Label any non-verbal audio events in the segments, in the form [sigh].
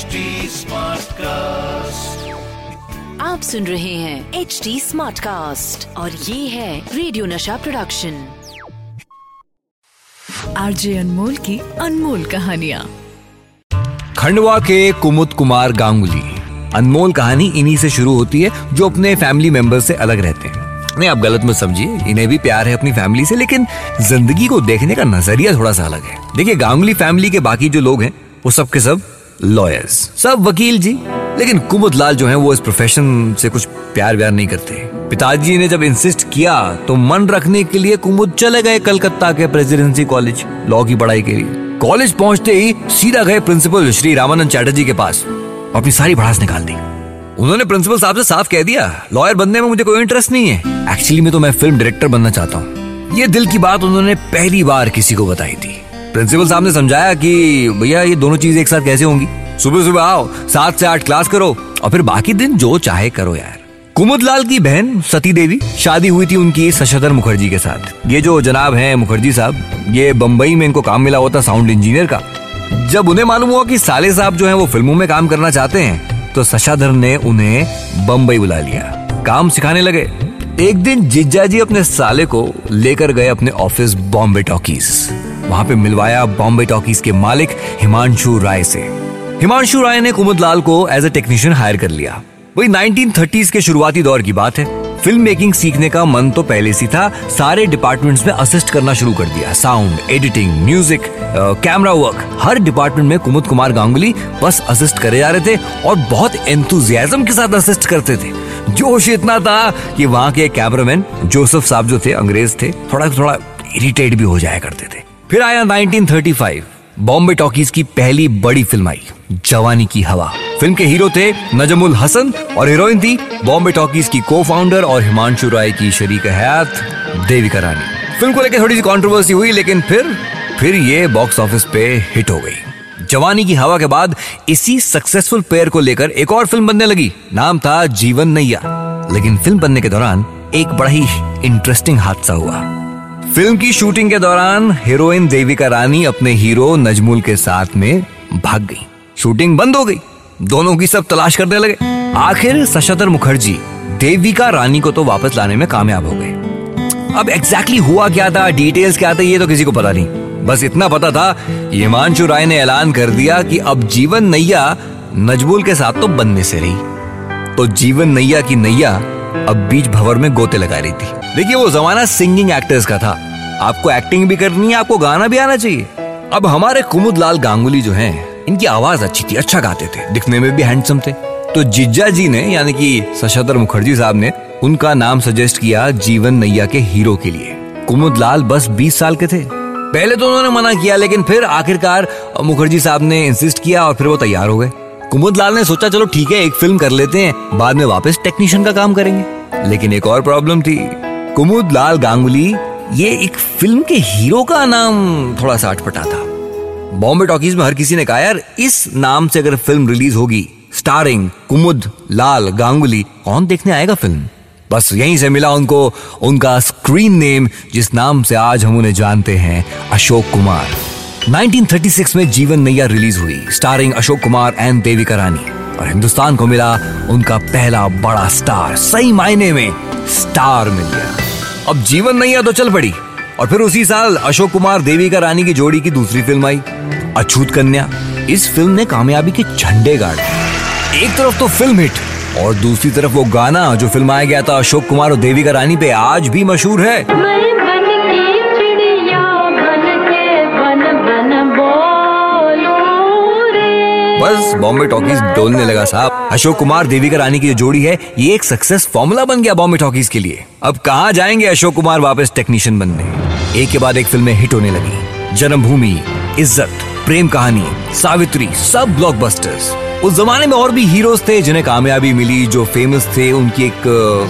HD Smartcast. आप सुन रहे हैं एच डी स्मार्ट कास्ट और ये है रेडियो नशा प्रोडक्शन आरजे अनमोल की अनमोल कहानिया। खंडवा के कुमुद कुमार गांगुली। अनमोल कहानी इन्हीं से शुरू होती है जो अपने फैमिली मेंबर से अलग रहते हैं। नहीं आप गलत मत समझिए। इन्हें भी प्यार है अपनी फैमिली से लेकिन ज़िंदगी को देखने का नज़रिया थोड़ा सा अलग है। देखिए गांगुली फैमिली के बाकी जो लोग हैं वो सब के सब लॉयर्स सब वकील जी। लेकिन कुमुद लाल जो है, वो इस प्रोफेशन से कुछ प्यार व्यार नहीं करते। पिताजी ने जब इंसिस्ट किया तो मन रखने के लिए कुमुद चले गए कलकत्ता के प्रेसिडेंसी कॉलेज लॉ की पढ़ाई के लिए। कॉलेज पहुँचते ही सीधा गए प्रिंसिपल श्री रामानंद चैटर्जी के पास। और अपनी सारी भड़ास निकाल दी। उन्होंने प्रिंसिपल साहब से साफ़ कह दिया लॉयर बनने में मुझे कोई इंटरेस्ट नहीं है। एक्चुअली में तो मैं फ़िल्म डायरेक्टर बनना चाहता हूँ। ये दिल की बात उन्होंने पहली बार किसी को बताई थी। प्रिंसिपल साहब ने समझाया कि भैया, ये दोनों चीज़ एक साथ कैसे होंगी? सुबह सुबह आओ, सात से आठ क्लास करो, और फिर बाकी दिन जो चाहे करो यार। कुमुद लाल की बहन सती देवी, शादी हुई थी उनकी शशधर मुखर्जी के साथ। ये जो जनाब हैं मुखर्जी साहब, ये बम्बई में इनको काम मिला था साउंड इंजीनियर का। जब उन्हें मालूम हुआ कि साले साहब जो हैं वो फ़िल्मों में काम करना चाहते हैं तो शशाधर ने उन्हें बम्बई बुला लिया। काम सिखाने लगे। एक दिन जिज्जा जी अपने साले को लेकर गए अपने ऑफ़िस बॉम्बे टॉकीज। वहाँ पे मिलवाया बॉम्बे टॉकीज के मालिक हिमांशु राय से। हिमांशु राय ने कुमुद लाल को एज ए टेक्नीशियन हायर कर लिया। वही 1930s के शुरुआती दौर की बात है। फ़िल्म मेकिंग सीखने का मन तो पहले से था। सारे डिपार्टमेंट्स में असिस्ट करना शुरू कर दिया। Sound editing music camera work हर डिपार्टमेंट में कुमुद कुमार गांगुली बस असिस्ट करे जा रहे थे और बहुत एंथुजियाज्म के साथ असिस्ट करते थे। जोश इतना था कि वहाँ के कैमरामैन जोसेफ साहब जो थे, अंग्रेज़ थे थोड़ा थोड़ा इरिटेट भी हो जाया करते थे। फिर आया 1935 बॉम्बे टॉकीज की पहली बड़ी फ़िल्म आई, जवानी की हवा। फ़िल्म के हीरो थे नजमुल हसन और हीरोइन थी बॉम्बे टॉकीज की को फाउंडर और हिमांशु राय की शरीक हयात देविका रानी। फ़िल्म को लेकर थोड़ी सी कंट्रोवर्सी हुई, लेकिन फिर फिर ये बॉक्स ऑफ़िस पे हिट हो गई। जवानी की हवा के बाद इसी सक्सेसफुल पेयर को लेकर एक और फ़िल्म बनने लगी, नाम था जीवन नैया। लेकिन फ़िल्म बनने के दौरान एक बड़ा ही इंटरेस्टिंग हादसा हुआ। फ़िल्म की शूटिंग के दौरान हीरोइन देविका रानी अपने हीरो नजमुल के साथ में भाग गई। शूटिंग बंद हो गई। दोनों की सब तलाश करने लगे। आखिर सशतर मुखर्जी देविका रानी को तो वापस लाने में कामयाब हो गए। अब एग्जैक्टली exactly हुआ क्या था? डिटेल्स क्या था? ये तो किसी को पता नहीं। बस इतना पता था, हिमांशु राय ने ऐलान कर दिया कि अब जीवन नैया नजमुल के साथ तो बनने से रही। तो जीवन नैया की नैया अब बीच भवर में गोते लगा रही थी। देखिए, वो जमाना सिंगिंग एक्टर्स का था। आपको एक्टिंग भी करनी है, आपको गाना भी आना चाहिए। अब हमारे कुमुद लाल गांगुली जो हैं, इनकी आवाज़ अच्छी थी अच्छा गाते थे। दिखने में भी हैंडसम थे। तो जिज्जा जी ने, यानी कि शशधर मुखर्जी साहब ने, उनका नाम सजेस्ट किया जीवन नैया के हीरो के लिए। कुमुद लाल बस 20 साल के थे। पहले तो उन्होंने मना किया, लेकिन फिर आखिरकार मुखर्जी साहब ने इंसिस्ट किया और फिर वो तैयार हो गए। कुमुद लाल ने सोचा, चलो ठीक है, एक फ़िल्म कर लेते हैं, बाद में वापस टेक्नीशियन का काम करेंगे। लेकिन एक और प्रॉब्लम थी कुमुद लाल गांगुली, ये एक फ़िल्म के हीरो का नाम थोड़ा सा अटपटा था। बॉम्बे टॉकीज में हर किसी ने कहा, यार, इस नाम से अगर फ़िल्म रिलीज़ होगी, स्टारिंग कुमुद लाल गांगुली, कौन देखने आएगा फ़िल्म? बस यहीं से मिला उनको उनका स्क्रीन नेम जिस नाम से आज हम उन्हें जानते हैं, अशोक कुमार। 1936 में जीवन नैया रिलीज़ हुई, स्टारिंग अशोक कुमार एंड देविका रानी। और हिंदुस्तान को मिला उनका पहला बड़ा स्टार, सही मायने में स्टार मिल गया। अब जीवन नहीं है तो चल पड़ी। और फिर उसी साल अशोक कुमार देवी का रानी की जोड़ी की दूसरी फ़िल्म आई, अछूत कन्या। इस फ़िल्म ने कामयाबी के झंडे गाड़े एक तरफ़ तो फ़िल्म हिट, और दूसरी तरफ़ वो गाना जो फ़िल्म आया गया था अशोक कुमार और देवी का रानी पे आज भी मशहूर है। बस बॉम्बे टॉकीज डोलने लगा साहब। अशोक कुमार, देविका रानी की जो जोड़ी है, ये एक सक्सेस फॉर्मूला बन गया बॉम्बे टॉकीज के लिए। अब कहाँ जाएँगे अशोक कुमार वापस टेक्नीशियन बनने? एक के बाद एक फ़िल्में हिट होने लगी। जन्मभूमि, इज़्ज़त, प्रेम कहानी, सावित्री, सब ब्लॉकबस्टर्स उस जमाने में और भी हीरोज थे जिन्हें कामयाबी मिली, जो फ़ेमस थे, उनकी एक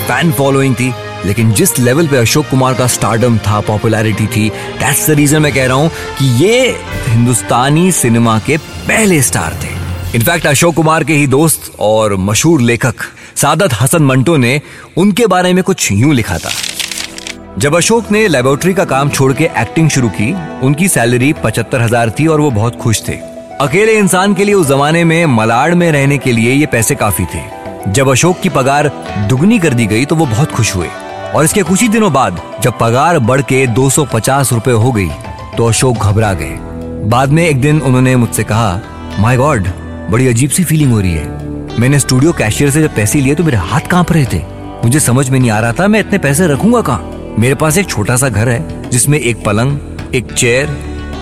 फ़ैन फॉलोइंग थी। लेकिन जिस लेवल पे अशोक कुमार का स्टारडम था पॉपुलैरिटी थी दैट्स द रीजन मैं कह रहा हूँ कि ये हिंदुस्तानी सिनेमा के पहले स्टार थे। इनफैक्ट अशोक कुमार के ही दोस्त और मशहूर लेखक सादत हसन मंटो ने उनके बारे में कुछ यूँ लिखा था। जब अशोक ने लेबोरेटरी का काम छोड़ के एक्टिंग शुरू की, उनकी सैलरी पचहत्तर हज़ार थी और वो बहुत खुश थे। अकेले इंसान के लिए उस जमाने में मलाड में रहने के लिए ये पैसे काफ़ी थे। जब अशोक की पगार दुगनी कर दी गई तो वो बहुत खुश हुए। और इसके कुछ ही दिनों बाद जब पगार बढ़ के 250 रुपए हो गई तो अशोक घबरा गए। बाद में एक दिन उन्होंने मुझसे कहा माई गॉड बड़ी अजीब सी फीलिंग हो रही है। मैंने स्टूडियो कैशियर से जब पैसे लिए तो मेरे हाथ काँप रहे थे। मुझे समझ में नहीं आ रहा था मैं इतने पैसे रखूँगा कहाँ। मेरे पास एक छोटा सा घर है, जिसमें एक पलंग, एक चेयर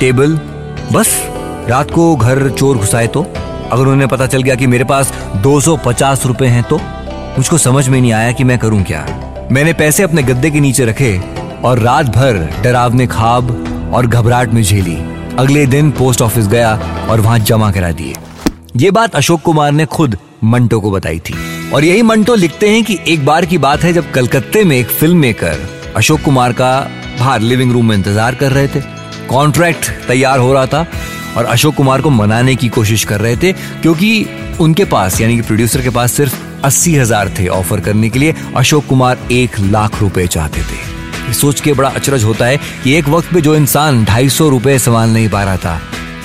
टेबल बस। रात को घर चोर घुसाए तो? अगर उन्हें पता चल गया कि मेरे पास 250 रुपए हैं तो? मुझको समझ में नहीं आया कि मैं करूँ क्या। मैंने पैसे अपने गद्दे के नीचे रखे और रात भर डरावने खाब और घबराहट में झेली। अगले दिन पोस्ट ऑफ़िस गया और वहाँ जमा करा दिए। ये बात अशोक कुमार ने खुद मंटो को बताई थी। और यही मंटो लिखते हैं कि एक बार की बात है जब कलकत्ते में एक फ़िल्म मेकर अशोक कुमार का बाहर लिविंग रूम में इंतज़ार कर रहे थे। कॉन्ट्रैक्ट तैयार हो रहा था और अशोक कुमार को मनाने की कोशिश कर रहे थे, क्योंकि उनके पास, यानी कि प्रोड्यूसर के पास सिर्फ़ अस्सी हज़ार थे ऑफ़र करने के लिए। अशोक कुमार एक लाख रुपए चाहते थे। सोच के बड़ा अचरज होता है कि एक वक्त पे जो इंसान ढाई सौ रुपए संभाल नहीं पा रहा था,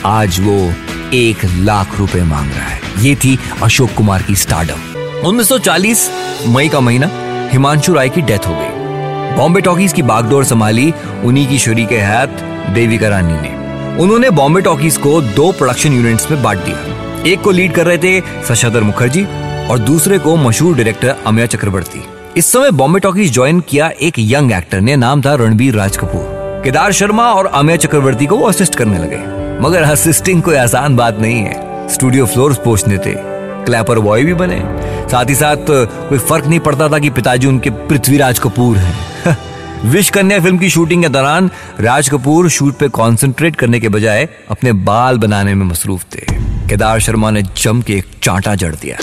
आज वो एक लाख रुपए मांग रहा है। ये थी अशोक कुमार की स्टार्टअप 1940 मई का महीना, हिमांशु राय की डेथ हो गई। बॉम्बे टॉकीज की बागडोर संभाली उन्हीं की शरीक हयात देविका रानी ने। उन्होंने बॉम्बे टॉकीज को दो प्रोडक्शन यूनिट्स में बांट दिया। एक को लीड कर रहे थे शशाधर मुखर्जी और दूसरे को मशहूर डायरेक्टर अमिया चक्रवर्ती। इस समय बॉम्बे टॉकीज ज्वाइन किया एक यंग एक्टर ने, नाम था रणबीर राज कपूर केदार शर्मा और अमिया चक्रवर्ती को वो असिस्ट करने लगे। मगर असिस्टिंग कोई आसान बात नहीं है। स्टूडियो फ्लोर पहुँचने थे। क्लैपर बॉय भी बने। साथ ही साथ, कोई फ़र्क नहीं पड़ता था कि पिताजी उनके पृथ्वीराज कपूर हैं। [laughs] विश कन्या फ़िल्म की शूटिंग के दौरान राज कपूर शूट पे कंसंट्रेट करने के बजाय अपने बाल बनाने में मसरूफ थे। केदार शर्मा ने जम के एक चांटा जड़ दिया।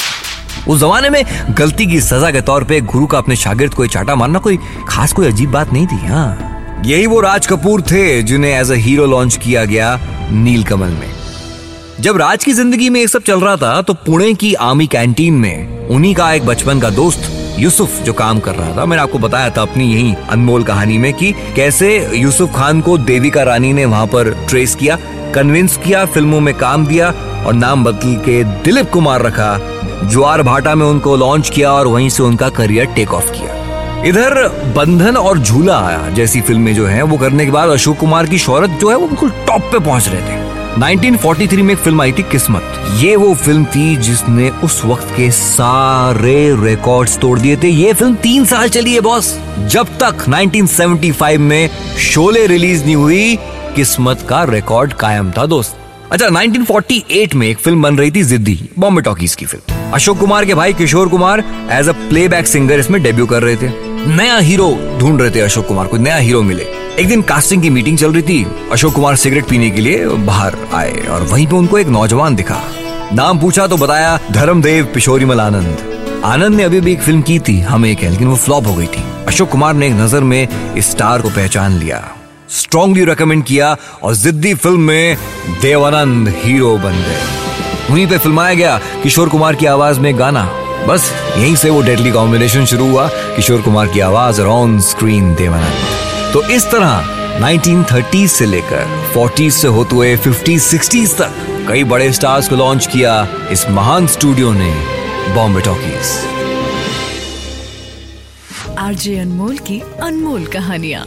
उस जमाने में गलती की सजा के तौर पे गुरु का अपने शागिर्द को चाटा मारना कोई खास कोई अजीब बात नहीं थी हाँ। यही वो राज कपूर थे जिन्हें एज अ हीरो लॉन्च किया गया नील कमल में। जब राज की ज़िंदगी में ये सब चल रहा था तो पुणे की आर्मी कैंटीन में उन्हीं का एक बचपन का दोस्त, यूसुफ, जो काम कर रहा था। मैंने आपको बताया था अपनी यही अनमोल कहानी में कि कैसे यूसुफ खान को देविका रानी ने वहाँ पर ट्रेस किया, कन्विंस किया, फ़िल्मों में काम दिया और नाम बदल के दिलीप कुमार रखा, ज्वार भाटा में उनको लॉन्च किया और वहीं से उनका करियर टेक ऑफ़ किया। इधर बंधन और झूला आया जैसी फ़िल्में जो हैं, वो करने के बाद अशोक कुमार की शोहरत जो है, वो बिल्कुल टॉप पे पहुँच रहे थे। 1943 में एक फ़िल्म आई थी, किस्मत। ये वो फ़िल्म थी जिसने उस वक्त के सारे रिकॉर्ड्स तोड़ दिए थे। ये फ़िल्म तीन साल चली है बॉस जब तक 1975 में शोले रिलीज़ नहीं हुई, किस्मत का रिकॉर्ड कायम था, दोस्त। अच्छा 1948 में एक फ़िल्म बन रही थी, जिद्दी, बॉम्बे टॉकीज की फ़िल्म। अशोक कुमार के भाई Kishore Kumar as a playback singer इसमें डेब्यू कर रहे थे। नया हीरो ढूंढ रहे थे अशोक कुमार को, नया हीरो मिले। एक दिन कास्टिंग की मीटिंग चल रही थी, अशोक कुमार सिगरेट पीने के लिए बाहर आए और वहीं पे उनको एक नौजवान दिखा। नाम पूछा तो बताया, धर्मदेव पिशोरीमल आनंद। आनंद ने अभी भी एक फ़िल्म की थी, हम एक है लेकिन वो फ्लॉप हो गई थी। अशोक कुमार ने एक नज़र में इस स्टार को पहचान लिया। स्ट्रॉन्गली रेकमेंड किया और जिद्दी फ़िल्म में देवानंद हीरो बन गए। उन्हीं पे फिल्माया गया किशोर कुमार की आवाज़ में गाना। बस यहीं से वो डेडली कॉम्बिनेशन शुरू हुआ, किशोर कुमार की आवाज़ और ऑन स्क्रीन देवानंद। तो इस तरह 1930s से लेकर 40s से होते हुए 50s 60s तक कई बड़े स्टार्स को लॉन्च किया इस महान स्टूडियो ने बॉम्बे टॉकीज आरजे अनमोल की अनमोल कहानियाँ।